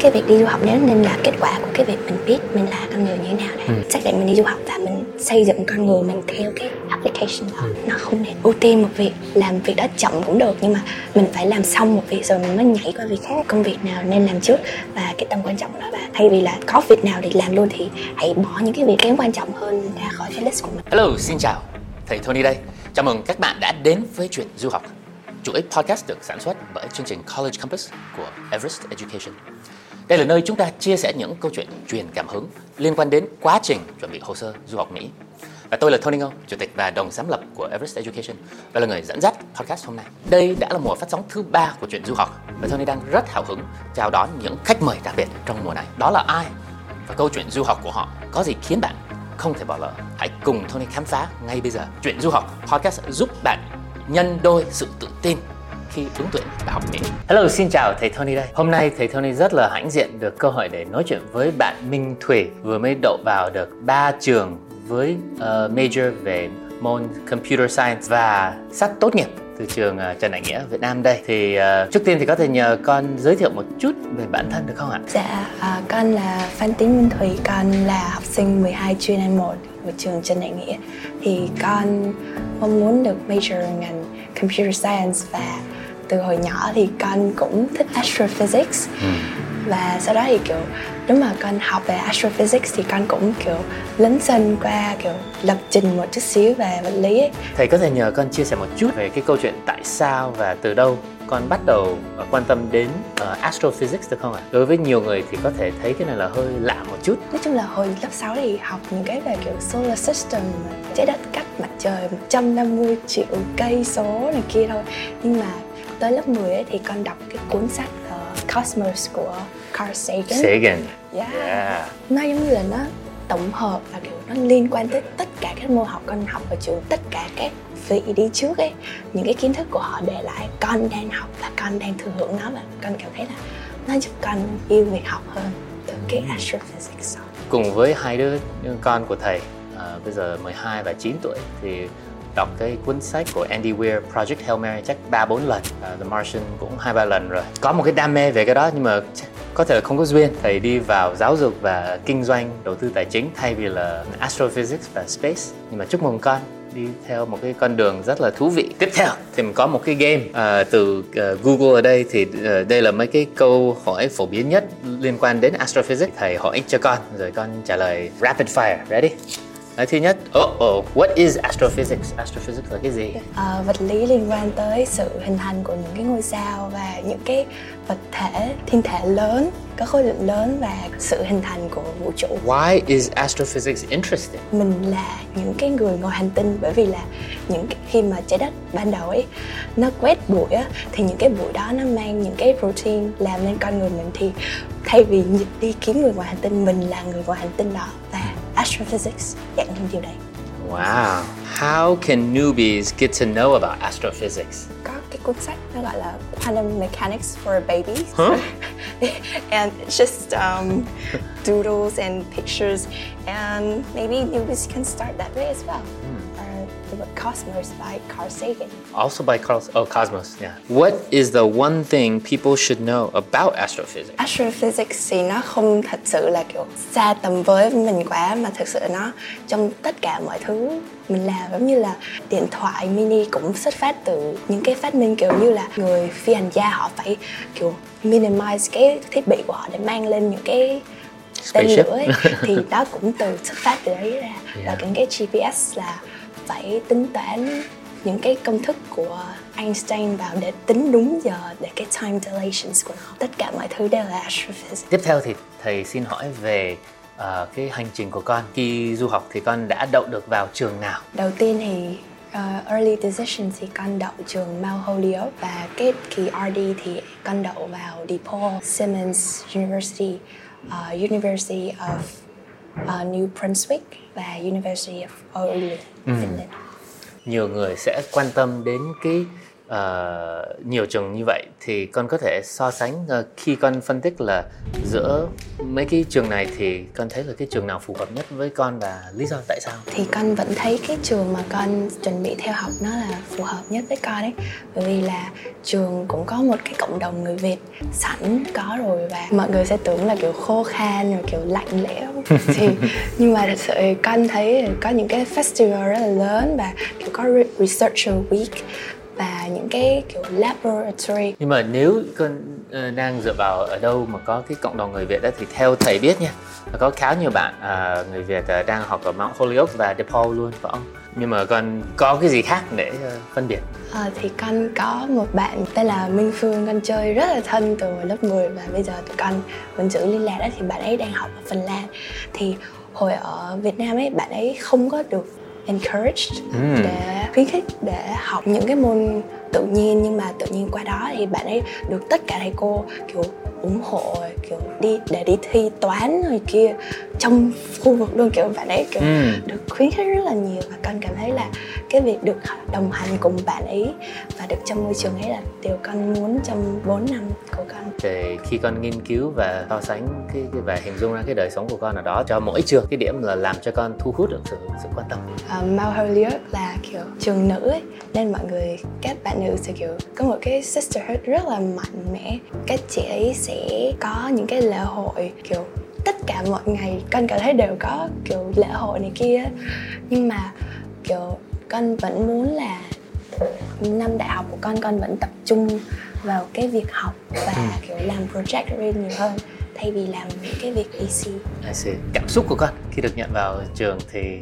cái việc đi du học nếu nên là kết quả của cái việc mình biết mình là con người như thế nào để xác định mình đi du học và mình xây dựng con người mình theo cái application đó nó không nên ưu tiên một việc làm việc đó chậm cũng được nhưng mà mình phải làm xong một việc rồi mình mới nhảy qua việc khác công việc nào nên làm trước và cái tầm quan trọng đó và thay vì là có việc nào để làm luôn thì hãy bỏ những cái việc kém quan trọng hơn ra khỏi cái list của mình Hello, xin chào. Thầy Tony đây. Chào mừng các bạn đã đến với chuyện du học. Chuỗi podcast được sản xuất bởi chương trình College Campus của Everest Education. Đây là nơi chúng ta chia sẻ những câu chuyện truyền cảm hứng liên quan đến quá trình chuẩn bị hồ sơ du học Mỹ. Và tôi là Tony Ngô, chủ tịch và đồng giám lập của Everest Education và là người dẫn dắt podcast hôm nay. Đây đã là mùa phát sóng thứ ba của chuyện du học và Tony đang rất hào hứng chào đón những khách mời đặc biệt trong mùa này. Đó là ai? Và câu chuyện du học của họ có gì khiến bạn không thể bỏ lỡ. Hãy cùng Tony khám phá ngay bây giờ. Chuyện du học podcast giúp bạn nhân đôi sự tự tin khi ứng tuyển đại học Mỹ. Hello, xin chào thầy Tony đây. Hôm nay thầy Tony rất là hãnh diện được cơ hội để nói chuyện với bạn Minh Thủy vừa mới đậu vào được 3 trường với uh, major về môn Computer Science và sắp tốt nghiệp từ trường ờ, Trần Đại Nghĩa Việt Nam đây. Thì uh, trước tiên thì có thể nhờ con giới thiệu một chút về bản thân được không ạ? Dạ, uh, con là Phan Tín Minh Thủy, con là học sinh 12 chuyên N1 của trường Trần Đại Nghĩa. Thì con mong muốn được major ngành Computer Science và từ hồi nhỏ thì con cũng thích Astrophysics. Và sau đó thì kiểu nếu mà con học về Astrophysics thì con cũng kiểu lấn sân qua kiểu lập trình một chút xíu về vật lý ấy. Thầy có thể nhờ con chia sẻ một chút về cái câu chuyện tại sao và từ đâu con bắt đầu ờ, quan tâm đến uh, astrophysics được không ạ? Đối với nhiều người thì có thể thấy cái này là hơi lạ một chút. Nói chung là hồi lớp 6 thì học những cái về kiểu solar system trái đất cách mặt trời 150 triệu cây số này kia thôi nhưng mà tới lớp 10 ấy thì con đọc cái cuốn sách uh, Cosmos của Carl Sagan Sagan. yeah. Yeah. nó giống như là nó tổng hợp và kiểu nó liên quan tới tất cả các môn học con học ở trường tất cả các vị đi trước ấy những cái kiến thức của họ để lại con đang học và con đang thừa hưởng nó và con cảm thấy là nó giúp con yêu việc học hơn từ cái astrophysics đó. Cùng với hai đứa con của thầy à, bây giờ 12 và 9 tuổi thì đọc cái cuốn sách của Andy Weir Project Hail Mary chắc 3 4 lần, uh, The Martian cũng hai ba lần rồi. Có một cái đam mê về cái đó nhưng mà có thể là không có duyên. Thầy đi vào giáo dục và kinh doanh, đầu tư tài chính thay vì là astrophysics và space. Nhưng mà chúc mừng con đi theo một cái con đường rất là thú vị. Tiếp theo thì mình có một cái game à, từ uh, Google ở đây thì uh, đây là mấy cái câu hỏi phổ biến nhất liên quan đến astrophysics. Thầy hỏi cho con rồi con trả lời rapid fire. Ready? Nói thứ nhất, oh oh, what is astrophysics? Astrophysics là cái gì? Ờ, vật lý liên quan tới sự hình thành của những cái ngôi sao và những cái vật thể thiên thể lớn có khối lượng lớn và sự hình thành của vũ trụ Why is astrophysics interesting? mình là những cái người ngoài hành tinh bởi vì là những cái, khi mà trái đất ban đầu ấy nó quét bụi á thì những cái bụi đó nó mang những cái protein làm nên con người mình thì thay vì đi kiếm người ngoài hành tinh mình là người ngoài hành tinh đó và astrophysics dạy những điều đấy Wow. How can newbies get to know about astrophysics? có cái cuốn sách nó gọi là Quantum Mechanics for Babies Huh? and it's just um, doodles and pictures and maybe newbies can start that way as well the book Cosmos by Carl Sagan Also by Carl Oh, Cosmos, yeah. What is the one thing people should know about astrophysics? Astrophysics thì nó không thật sự là kiểu xa tầm với mình quá mà thực sự nó trong tất cả mọi thứ mình làm giống như là điện thoại mini cũng xuất phát từ những cái phát minh kiểu như là người phi hành gia họ phải kiểu minimize cái thiết bị của họ để mang lên những cái tên lửa ấy. thì đó cũng từ xuất phát từ đấy ra Yeah. những cái GPS là phải tính toán những cái công thức của Einstein vào để tính đúng giờ để cái time dilations của nó tất cả mọi thứ đều là astrophysics Tiếp theo thì thầy xin hỏi về ờ, cái hành trình của con. Khi du học thì con đã đậu được vào trường nào? đầu tiên thì uh, early decision thì con đậu trường Mount Holyoke và cái kỳ RD thì con đậu vào DePaul Simmons University, uh, University of uh, New Brunswick và University of Oulu, Finland. Nhiều người sẽ quan tâm đến cái uh, nhiều trường như vậy thì con có thể so sánh uh, khi con phân tích là giữa mấy cái trường này thì con thấy là cái trường nào phù hợp nhất với con và lý do tại sao? Thì con vẫn thấy cái trường mà con chuẩn bị theo học nó là phù hợp nhất với con đấy bởi vì là trường cũng có một cái cộng đồng người Việt sẵn có rồi và mọi người sẽ tưởng là kiểu khô khan rồi kiểu lạnh lẽo. Thì nhưng mà thật sự con thấy có những cái festival rất là lớn và kiểu có researcher week những cái kiểu laboratory nhưng mà nếu con uh, đang dựa vào ở đâu mà có cái cộng đồng người Việt đó thì theo thầy biết nha có khá nhiều bạn uh, người Việt uh, đang học ở Mount Holyoke và DePaul luôn phải không? Nhưng mà con có cái gì khác để uh, phân biệt? À, thì con có một bạn tên là Minh Phương con chơi rất là thân từ lớp 10 và bây giờ tụi con vẫn giữ liên lạc đó thì bạn ấy đang học ở Phần Lan thì hồi ở Việt Nam ấy bạn ấy không có được encouraged mm. để khuyến khích để học những cái môn tự nhiên nhưng mà tự nhiên qua đó thì bạn ấy được tất cả thầy cô kiểu ủng hộ kiểu đi để đi thi toán rồi kia. Trong khu vực luôn kiểu bạn ấy kiểu ừ. được khuyến khích rất là nhiều và con cảm thấy là cái việc được đồng hành cùng bạn ấy và được trong môi trường ấy là điều con muốn trong 4 năm của con. Thì khi con nghiên cứu và so sánh cái, cái và hình dung ra cái đời sống của con ở đó cho mỗi trường cái điểm là làm cho con thu hút được sự sự quan tâm. Uh, Mount Holyoke là kiểu trường nữ ấy nên mọi người các bạn nữ sẽ kiểu có một cái sisterhood rất là mạnh mẽ các chị ấy sẽ có những cái lễ hội kiểu tất cả mọi ngày con cảm thấy đều có kiểu lễ hội này kia nhưng mà kiểu con vẫn muốn là năm đại học của con con vẫn tập trung vào cái việc học và ừ. kiểu làm project riêng nhiều hơn thay vì làm những cái việc. I see. Cảm xúc của con khi được nhận vào trường thì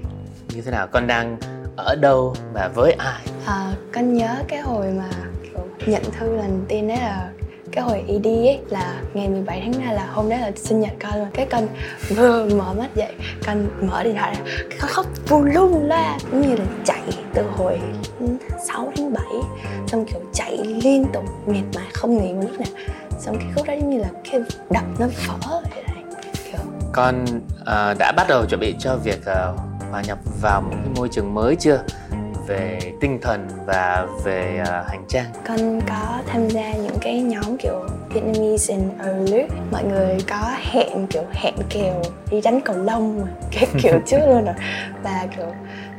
như thế nào? Con đang ở đâu và với ai? À, con nhớ cái hồi mà nhận thư lần tiên đấy là cái hồi ED ấy là ngày 17 tháng 2 là hôm đấy là sinh nhật con luôn. Cái con vừa mở mắt dậy con mở điện thoại ra con khóc vù lung la giống như là chạy từ hồi 6 đến 7 xong kiểu chạy liên tục mệt mỏi không nghỉ một lúc nào. Xong cái khúc đó giống như là cái đập nó vỡ vậy này kiểu. Con uh, đã bắt đầu chuẩn bị cho việc uh, hòa nhập vào một cái môi trường mới chưa? Về tinh thần và về uh, hành trang. Con có tham gia những cái nhóm kiểu Vietnamese in early. Mọi người có hẹn kiểu hẹn kèo đi đánh cầu lông cái kiểu trước luôn rồi và kiểu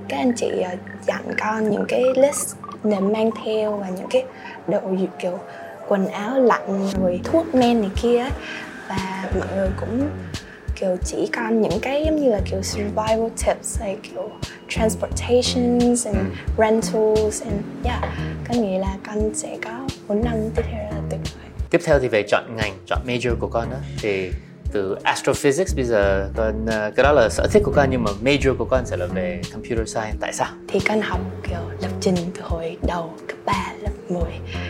các anh chị uh, dặn con những cái list để mang theo và những cái đồ kiểu quần áo lạnh rồi thuốc men này kia và mọi người cũng kiểu chỉ con những cái giống như là kiểu survival tips hay kiểu transportations and ừ. rentals and yeah con nghĩ là con sẽ có một năm tiếp theo là tuyệt vời. Tiếp theo thì về chọn ngành chọn major của con đó thì từ astrophysics bây giờ con ờ, cái đó là sở thích của con nhưng mà major của con sẽ là về computer science. Tại sao? Thì con học kiểu lập trình từ hồi đầu cấp 3 lớp 10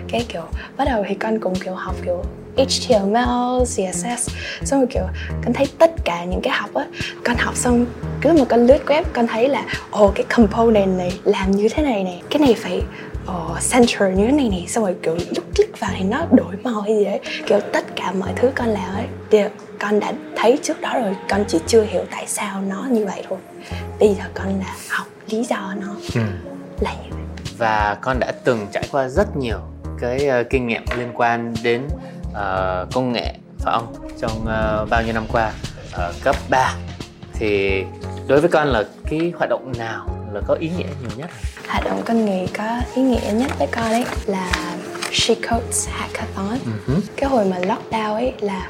cái kiểu bắt đầu thì con cũng kiểu học kiểu HTML, CSS xong rồi kiểu con thấy tất cả những cái học á con học xong cứ một con lướt web con thấy là ồ cái component này làm như thế này này cái này phải uh, center như thế này này xong rồi kiểu lúc click vào thì nó đổi màu hay gì đấy kiểu tất cả mọi thứ con làm ấy đều con đã thấy trước đó rồi con chỉ chưa hiểu tại sao nó như vậy thôi. Bây giờ con là học lý do nó ừ. là như vậy. Và con đã từng trải qua rất nhiều cái uh, kinh nghiệm liên quan đến uh, công nghệ phải không? Trong uh, bao nhiêu năm qua ở cấp 3 thì đối với con là cái hoạt động nào là có ý nghĩa nhiều nhất? Hoạt động con nghĩ có ý nghĩa nhất với con ấy là She Codes Hackathon. Uh-huh. cái hồi mà lockdown ấy là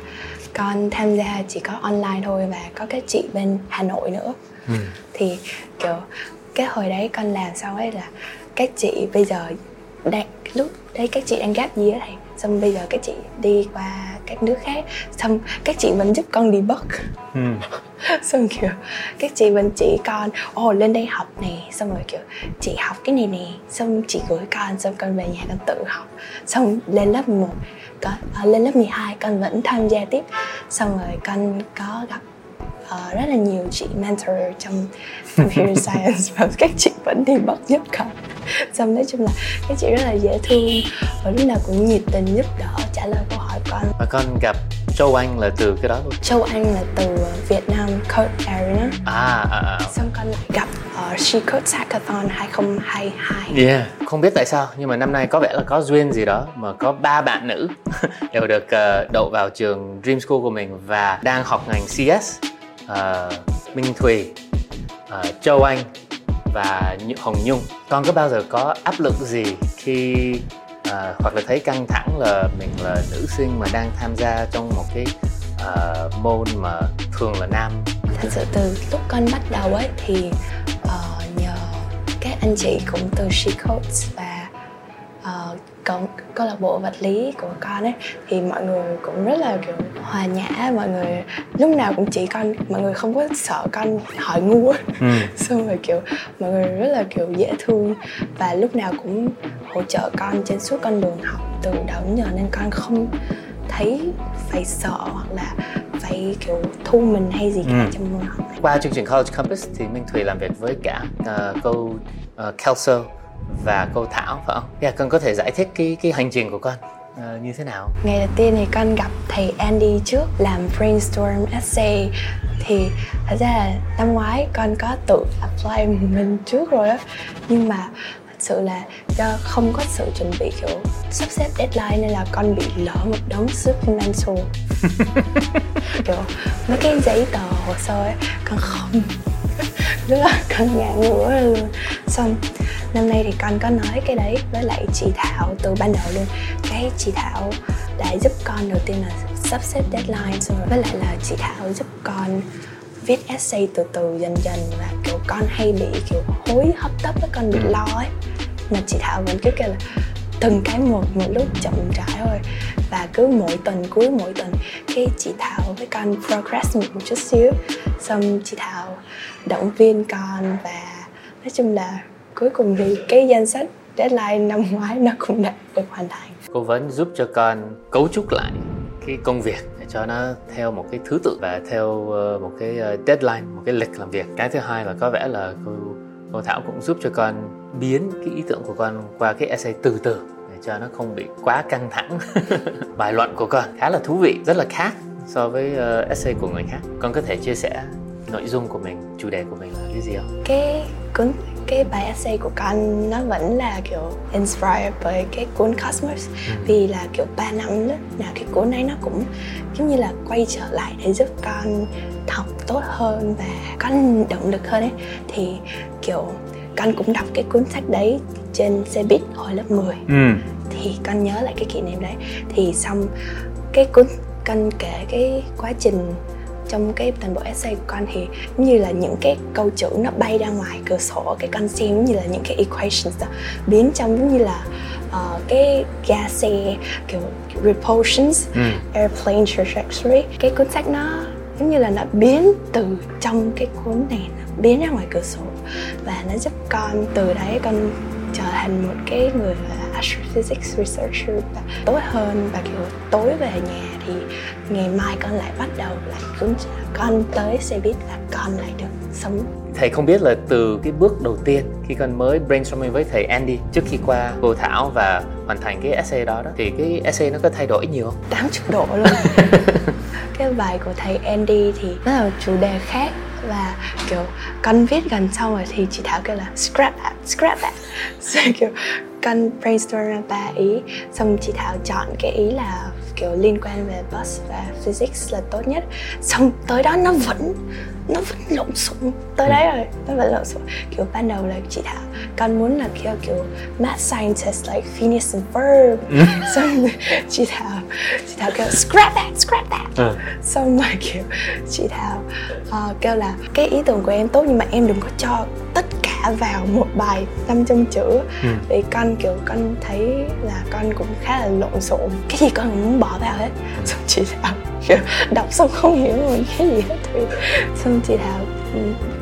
con tham gia chỉ có online thôi và có cái chị bên Hà Nội nữa. Uh thì kiểu cái hồi đấy con làm xong ấy là các chị bây giờ đang lúc đấy các chị đang gap year thầy xong bây giờ các chị đi qua các nước khác. Xong các chị vẫn giúp con đi bất ừ. xong kiểu các chị vẫn chỉ con ồ oh, lên đây học nè. Xong rồi kiểu chị học cái này nè. Xong chị gửi con xong con về nhà con tự học. Xong lên lớp 1 con à, lên lớp 12 con vẫn tham gia tiếp. Xong rồi con có gặp uh, rất là nhiều chị mentor trong computer science và các chị vẫn đi bắt giúp con xong nói chung là các chị rất là dễ thương và lúc nào cũng nhiệt tình giúp đỡ trả lời câu hỏi con và con gặp Châu Anh là từ cái đó luôn Châu Anh là từ Việt Nam Code Arena à, à, à. xong con lại gặp ở She Codes Hackathon 2022 Yeah. Không biết tại sao nhưng mà năm nay có vẻ là có duyên gì đó mà có ba bạn nữ đều được uh, đậu vào trường Dream School của mình và đang học ngành CS. Uh, Minh Thùy, uh, Châu Anh và Hồng Nhung. Con có bao giờ có áp lực gì khi à, hoặc là thấy căng thẳng là mình là nữ sinh mà đang tham gia trong một cái à, môn mà thường là nam thật sự từ lúc con bắt đầu ấy thì uh, nhờ các anh chị cũng từ She Codes và câu, câu lạc bộ vật lý của con ấy thì mọi người cũng rất là kiểu hòa nhã mọi người lúc nào cũng chỉ con mọi người không có sợ con hỏi ngu ấy. Ừ. xong rồi kiểu mọi người rất là kiểu dễ thương và lúc nào cũng hỗ trợ con trên suốt con đường học từ đầu đến giờ nên con không thấy phải sợ hoặc là phải kiểu thu mình hay gì cả Ừ. trong môn học này Qua chương trình College Campus thì Minh Thùy làm việc với cả uh, cô uh, Kelso và cô Thảo phải không? Yeah, con có thể giải thích cái cái hành trình của con uh, như thế nào? ngày đầu tiên thì con gặp thầy Andy trước làm brainstorm essay thì thật ra là năm ngoái con có tự apply mình trước rồi á nhưng mà thật sự là do không có sự chuẩn bị kiểu sắp xếp deadline nên là con bị lỡ một đống supplemental kiểu mấy cái giấy tờ hồ sơ ấy con không rất là con ngã ngửa luôn xong năm nay thì con có nói cái đấy với lại chị Thảo từ ban đầu luôn. Cái chị Thảo đã giúp con đầu tiên là sắp xếp deadline xong rồi với lại là chị Thảo giúp con viết essay từ từ dần dần và kiểu con hay bị kiểu hối hấp tấp với con bị lo ấy. Mà chị Thảo vẫn cứ kêu là từng cái một một lúc chậm rãi thôi. Và cứ mỗi tuần, cuối mỗi tuần cái chị Thảo với con progress một chút xíu. Xong chị Thảo động viên con và nói chung là cuối cùng thì cái danh sách deadline năm ngoái nó cũng đã được hoàn thành Cô vẫn giúp cho con cấu trúc lại cái công việc để cho nó theo một cái thứ tự và theo uh, một cái uh, deadline, một cái lịch làm việc. Cái thứ hai là có vẻ là cô cô Thảo cũng giúp cho con biến cái ý tưởng của con qua cái essay từ từ để cho nó không bị quá căng thẳng. Bài luận của con khá là thú vị, rất là khác so với uh, essay của người khác. Con có thể chia sẻ nội dung của mình, chủ đề của mình là cái gì không? cái cuốn cái bài essay của con nó vẫn là kiểu inspired bởi cái cuốn Cosmos. Vì là kiểu 3 năm đó là cái cuốn ấy nó cũng giống như là quay trở lại để giúp con học tốt hơn và có động lực hơn ấy. Thì kiểu con cũng đọc cái cuốn sách đấy trên xe buýt hồi lớp 10 Ừ. thì con nhớ lại cái kỷ niệm đấy. Thì xong cái cuốn con kể cái quá trình trong cái toàn bộ essay của con thì giống như là những cái câu chữ nó bay ra ngoài cửa sổ cái con xem giống như là những cái equations đó biến trong giống như là ờ, cái ga xe kiểu repulsions Ừ. airplane trajectory cái cuốn sách nó giống như là nó biến từ trong cái cuốn này nó biến ra ngoài cửa sổ và nó giúp con từ đấy con trở thành một cái người là astrophysics researcher và tốt hơn và kiểu tối về nhà thì ngày mai con lại bắt đầu lại cuốn con tới xe buýt và con lại được sống. Thầy không biết là từ cái bước đầu tiên khi con mới brainstorming với thầy Andy trước khi qua cô Thảo và hoàn thành cái essay đó đó thì cái essay nó có thay đổi nhiều không? 80 độ luôn. Cái bài của thầy Andy thì nó là một chủ đề khác và kiểu con viết gần xong rồi thì chị Thảo kêu là scrap that, scrap that. Rồi kiểu con brainstorm ra ba ý. Xong chị Thảo chọn cái ý là kiểu liên quan về bus và physics là tốt nhất. Xong tới đó nó vẫn nó vẫn lộn xộn. Tới đấy rồi nó vẫn lộn xộn. Kiểu ban đầu là chị Thảo con muốn là kiểu kiểu math scientist like Phineas and Ferb. Xong rồi chị Thảo chị Thảo kêu scrap that scrap that. Xong mà kiểu chị Thảo ờ, kêu là cái ý tưởng của em tốt nhưng mà em đừng có cho tất vào một bài 500 chữ. Vì con kiểu con thấy là con cũng khá là lộn xộn. Cái gì con cũng muốn bỏ vào hết. Xong chị Thảo kiểu đọc xong không hiểu một cái gì hết. Thì xong chị Thảo ừ,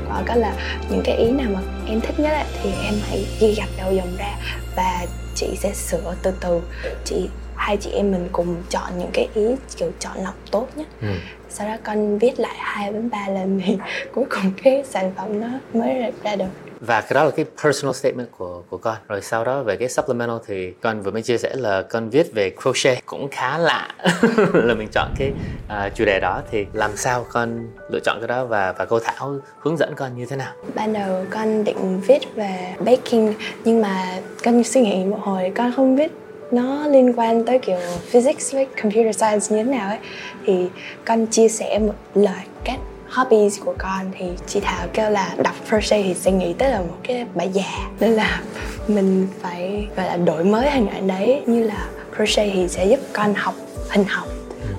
bảo con là những cái ý nào mà em thích nhất ấy, thì em hãy ghi gạch đầu dòng ra và chị sẽ sửa từ từ. Chị hai chị em mình cùng chọn những cái ý kiểu chọn lọc tốt nhất. Ừ. sau đó con viết lại hai đến ba lần thì cuối cùng cái sản phẩm nó mới ra được và cái đó là cái personal statement của của con. Rồi sau đó về cái supplemental thì con vừa mới chia sẻ là con viết về crochet. Cũng khá lạ là mình chọn cái uh, chủ đề đó. Thì làm sao con lựa chọn cái đó và và cô Thảo hướng dẫn con như thế nào? Ban đầu con định viết về baking nhưng mà con suy nghĩ một hồi con không biết nó liên quan tới kiểu physics với computer science như thế nào ấy. Thì con chia sẻ một lời cách hobbies của con thì chị Thảo kêu là đọc crochet thì sẽ nghĩ tới là một cái bà già. Nên là mình phải gọi là đổi mới hình ảnh đấy. Như là crochet thì sẽ giúp con học hình học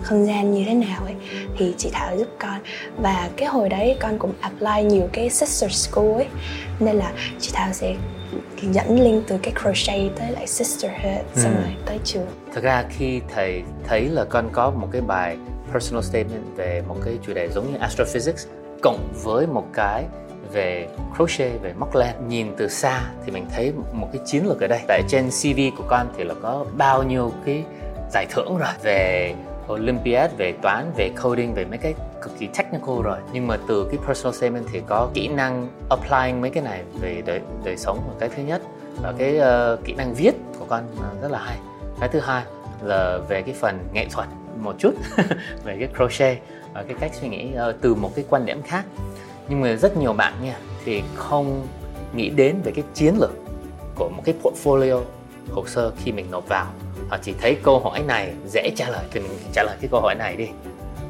không gian như thế nào ấy. Thì chị Thảo giúp con. Và cái hồi đấy con cũng apply nhiều cái sister school ấy. Nên là chị Thảo sẽ dẫn link từ cái crochet tới lại sisterhood xong ừ. rồi tới trường. Thật ra khi thầy thấy là con có một cái bài personal statement về một cái chủ đề giống như astrophysics cộng với một cái về crochet về móc len. Nhìn từ xa thì mình thấy một cái chiến lược ở đây. Tại trên CV của con thì là có bao nhiêu cái giải thưởng rồi. Về Olympiad về toán về coding về mấy cái cực kỳ technical rồi. Nhưng mà từ cái personal statement thì có kỹ năng applying mấy cái này về đời đời sống là cái thứ nhất. Và cái uh, kỹ năng viết của con rất là hay. Cái thứ hai là về cái phần nghệ thuật một chút về cái crochet và cái cách suy nghĩ uh, từ một cái quan điểm khác. Nhưng mà rất nhiều bạn nha thì không nghĩ đến về cái chiến lược của một cái portfolio hồ sơ khi mình nộp vào. Họ chỉ thấy câu hỏi này dễ trả lời thì mình trả lời cái câu hỏi này đi.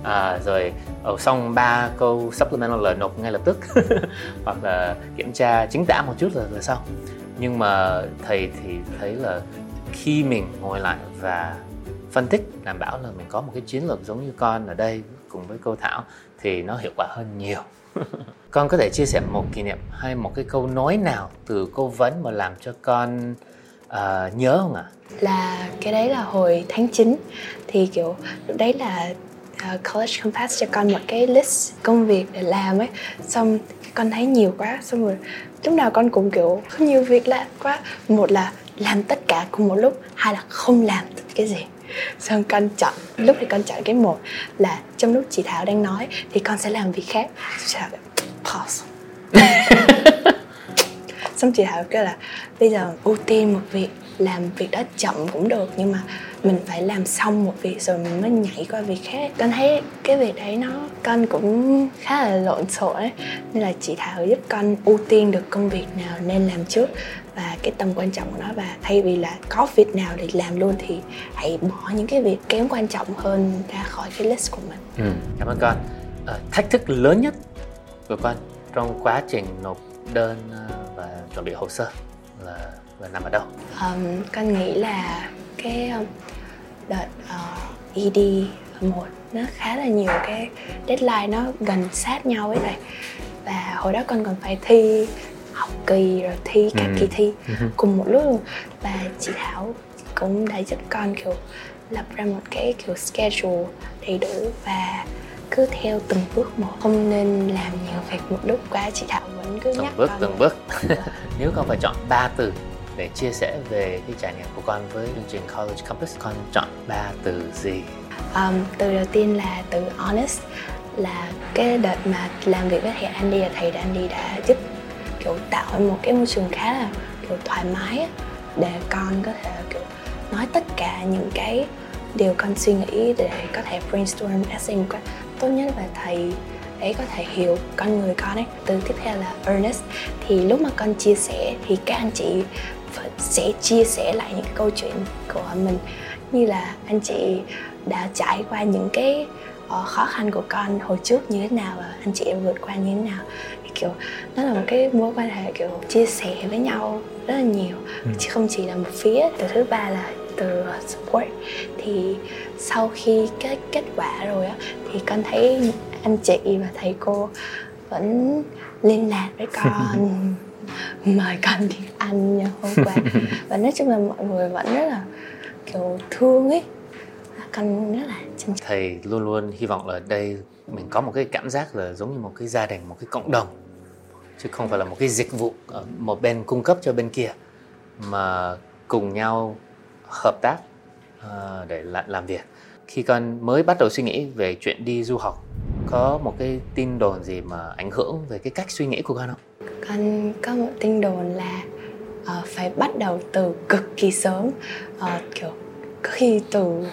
À, rồi ở xong ba câu supplemental là nộp ngay lập tức. Hoặc là kiểm tra chính tả một chút là, là xong. Nhưng mà thầy thì thấy là khi mình ngồi lại và phân tích đảm bảo là mình có một cái chiến lược giống như con ở đây cùng với cô Thảo thì nó hiệu quả hơn nhiều con có thể chia sẻ một kỷ niệm hay một cái câu nói nào từ câu vấn mà làm cho con uh, nhớ không ạ? À? Là cái đấy là hồi tháng 9 thì kiểu lúc đấy là uh, college compass cho con một cái list công việc để làm ấy xong con thấy nhiều quá xong rồi lúc nào con cũng kiểu có nhiều việc làm quá một là làm tất cả cùng một lúc hai là không làm cái gì xong con chọn lúc thì con chọn cái một là trong lúc chị thảo đang nói thì con sẽ làm việc khác. Pause. Xong chị thảo kêu là bây giờ ưu tiên một việc làm việc đó chậm cũng được nhưng mà mình phải làm xong một việc rồi mình mới nhảy qua việc khác. Con thấy cái việc đấy nó con cũng khá là lộn xộn ấy. Nên là chị thảo giúp con ưu tiên được công việc nào nên làm trước và cái tầm quan trọng của nó và thay vì là có việc nào để làm luôn thì hãy bỏ những cái việc kém quan trọng hơn ra khỏi cái list của mình. Ừ, cảm ơn con. À, thách thức lớn nhất của con trong quá trình nộp đơn ờ, và chuẩn bị hồ sơ là là nằm ở đâu? Um, con nghĩ là cái đợt uh, ED một nó khá là nhiều cái deadline nó gần sát nhau ấy này. Và hồi đó con còn phải thi học kỳ rồi thi các ừ. kỳ thi ừ. cùng một lúc luôn. Và chị Thảo cũng đã giúp con kiểu lập ra một cái kiểu schedule đầy đủ và cứ theo từng bước một. Không nên làm nhiều việc một lúc quá chị Thảo vẫn cứ từng nhắc bước con từng bước. Nếu con phải chọn ba từ để chia sẻ về cái trải nghiệm của con với chương trình College Campus con chọn ba từ gì? Um, từ đầu tiên là từ honest là cái đợt mà làm việc với thầy Andy là thầy Andy đã giúp kiểu tạo một cái môi trường khá là, kiểu, thoải mái để con có thể, kiểu, nói tất cả những cái điều con suy nghĩ để có thể brainstorm essay một cách tốt nhất và thầy ấy có thể hiểu con người con ấy. Từ tiếp theo là earnest thì lúc mà con chia sẻ thì các anh chị sẽ chia sẻ lại những câu chuyện của mình. Như là anh chị đã trải qua những cái uh, khó khăn của con hồi trước như thế nào và anh chị đã vượt qua như thế nào. Thì kiểu nó là một cái mối quan hệ kiểu chia sẻ với nhau rất là nhiều. Ừ. chứ không chỉ là một phía từ thứ ba là từ support. Thì sau khi cái kết quả rồi á thì con thấy anh chị và thầy cô vẫn liên lạc với con. Mời con đi ăn nha hôm qua. Và nói chung là mọi người vẫn rất là kiểu thương ấy con rất là chăm thầy luôn luôn hy vọng là đây mình có một cái cảm giác là giống như một cái gia đình một cái cộng đồng chứ không phải là một cái dịch vụ một bên cung cấp cho bên kia mà cùng nhau hợp tác uh, để làm việc. Khi con mới bắt đầu suy nghĩ về chuyện đi du học có một cái tin đồn gì mà ảnh hưởng về cái cách suy nghĩ của con không? Con có một tin đồn là uh, phải bắt đầu từ cực kỳ sớm. Uh, kiểu có khi từ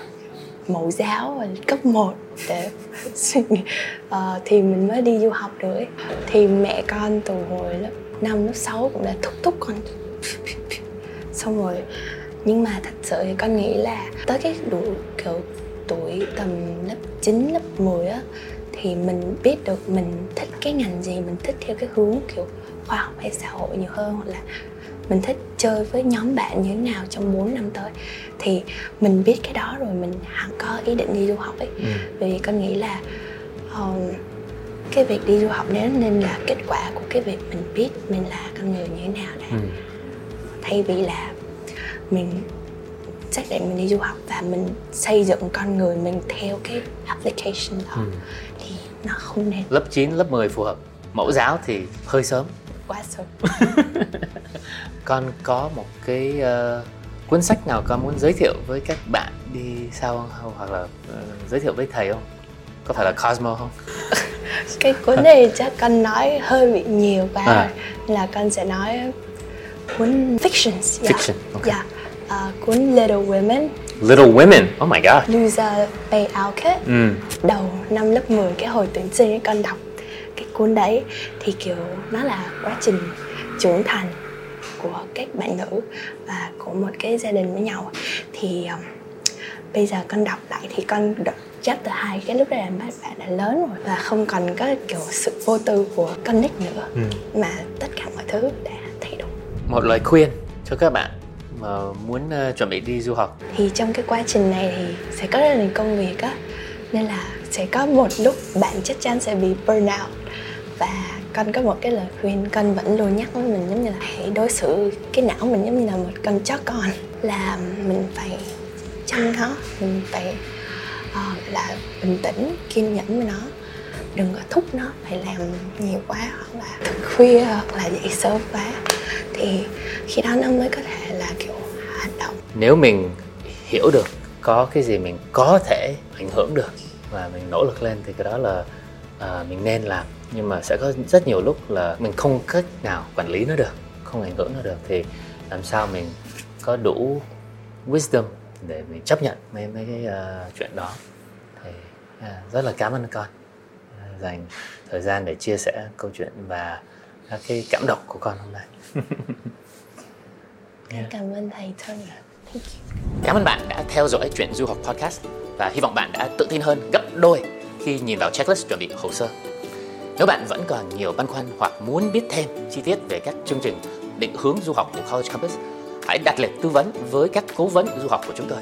mẫu giáo cấp 1 để suy nghĩ uh, thì mình mới đi du học được ấy. thì mẹ con từ hồi lớp năm lớp 6 cũng đã thúc thúc con xong rồi nhưng mà thật sự thì con nghĩ là tới cái đủ kiểu tuổi tầm lớp 9, lớp 10 á thì mình biết được mình thích cái ngành gì mình thích theo cái hướng kiểu khoa học hay xã hội nhiều hơn hoặc là mình thích chơi với nhóm bạn như thế nào trong 4 năm tới thì mình biết cái đó rồi mình hẳn có ý định đi du học ấy ừ. vì con nghĩ là um, cái việc đi du học nên nên là kết quả của cái việc mình biết mình là con người như thế nào đã ừ. thay vì là mình xác định mình đi du học và mình xây dựng con người mình theo cái application đó ừ. thì nó không nên lớp 9, lớp 10 phù hợp mẫu giáo thì hơi sớm quá sớm con có một cái uh, cuốn sách nào con muốn giới thiệu với các bạn đi sau không hoặc là uh, giới thiệu với thầy không có phải là Cosmo không cái cuốn này chắc con nói hơi bị nhiều quá à. là con sẽ nói cuốn fiction yeah. fiction okay. yeah. uh, cuốn Little Women Little Women oh my god Luisa Bay Alcott ừ. đầu năm lớp 10 cái hồi tuyển sinh con đọc cuốn đấy thì kiểu nó là quá trình trưởng thành của các bạn nữ và của một cái gia đình với nhau. Thì um, bây giờ con đọc lại thì con đọc chapter hai cái lúc đó là bạn bạn đã lớn rồi và không còn có kiểu sự vô tư của con nít nữa. Ừ. mà tất cả mọi thứ đã thay đổi. Một lời khuyên cho các bạn mà muốn uh, chuẩn bị đi du học. Thì trong cái quá trình này thì sẽ có rất là nhiều công việc á nên là sẽ có một lúc bạn chắc chắn sẽ bị burnout và con có một cái lời khuyên con vẫn luôn nhắc với mình giống như là hãy đối xử cái não mình giống như là một con chó con. Là mình phải chăm nó mình phải uh, là bình tĩnh kiên nhẫn với nó. Đừng có thúc nó phải làm nhiều quá hoặc là thức khuya hoặc là dậy sớm quá. Thì khi đó nó mới có thể là kiểu hành động. Nếu mình hiểu được có cái gì mình có thể ảnh hưởng được và mình nỗ lực lên thì cái đó là uh, mình nên làm nhưng mà sẽ có rất nhiều lúc là mình không cách nào quản lý nó được không ảnh hưởng nó được thì làm sao mình có đủ wisdom để mình chấp nhận mấy mấy cái uh, chuyện đó thì uh, rất là cảm ơn con uh, dành thời gian để chia sẻ câu chuyện và các cái cảm động của con hôm nay yeah. cảm ơn thầy Tony Cảm ơn bạn đã theo dõi chuyện du học podcast và hy vọng bạn đã tự tin hơn gấp đôi khi nhìn vào checklist chuẩn bị hồ sơ. Nếu bạn vẫn còn nhiều băn khoăn hoặc muốn biết thêm chi tiết về các chương trình định hướng du học của College Campus, hãy đặt lịch tư vấn với các cố vấn du học của chúng tôi.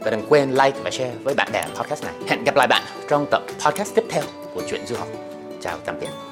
Và đừng quên like và share với bạn bè podcast này. Hẹn gặp lại bạn trong tập podcast tiếp theo của chuyện du học. Chào tạm biệt.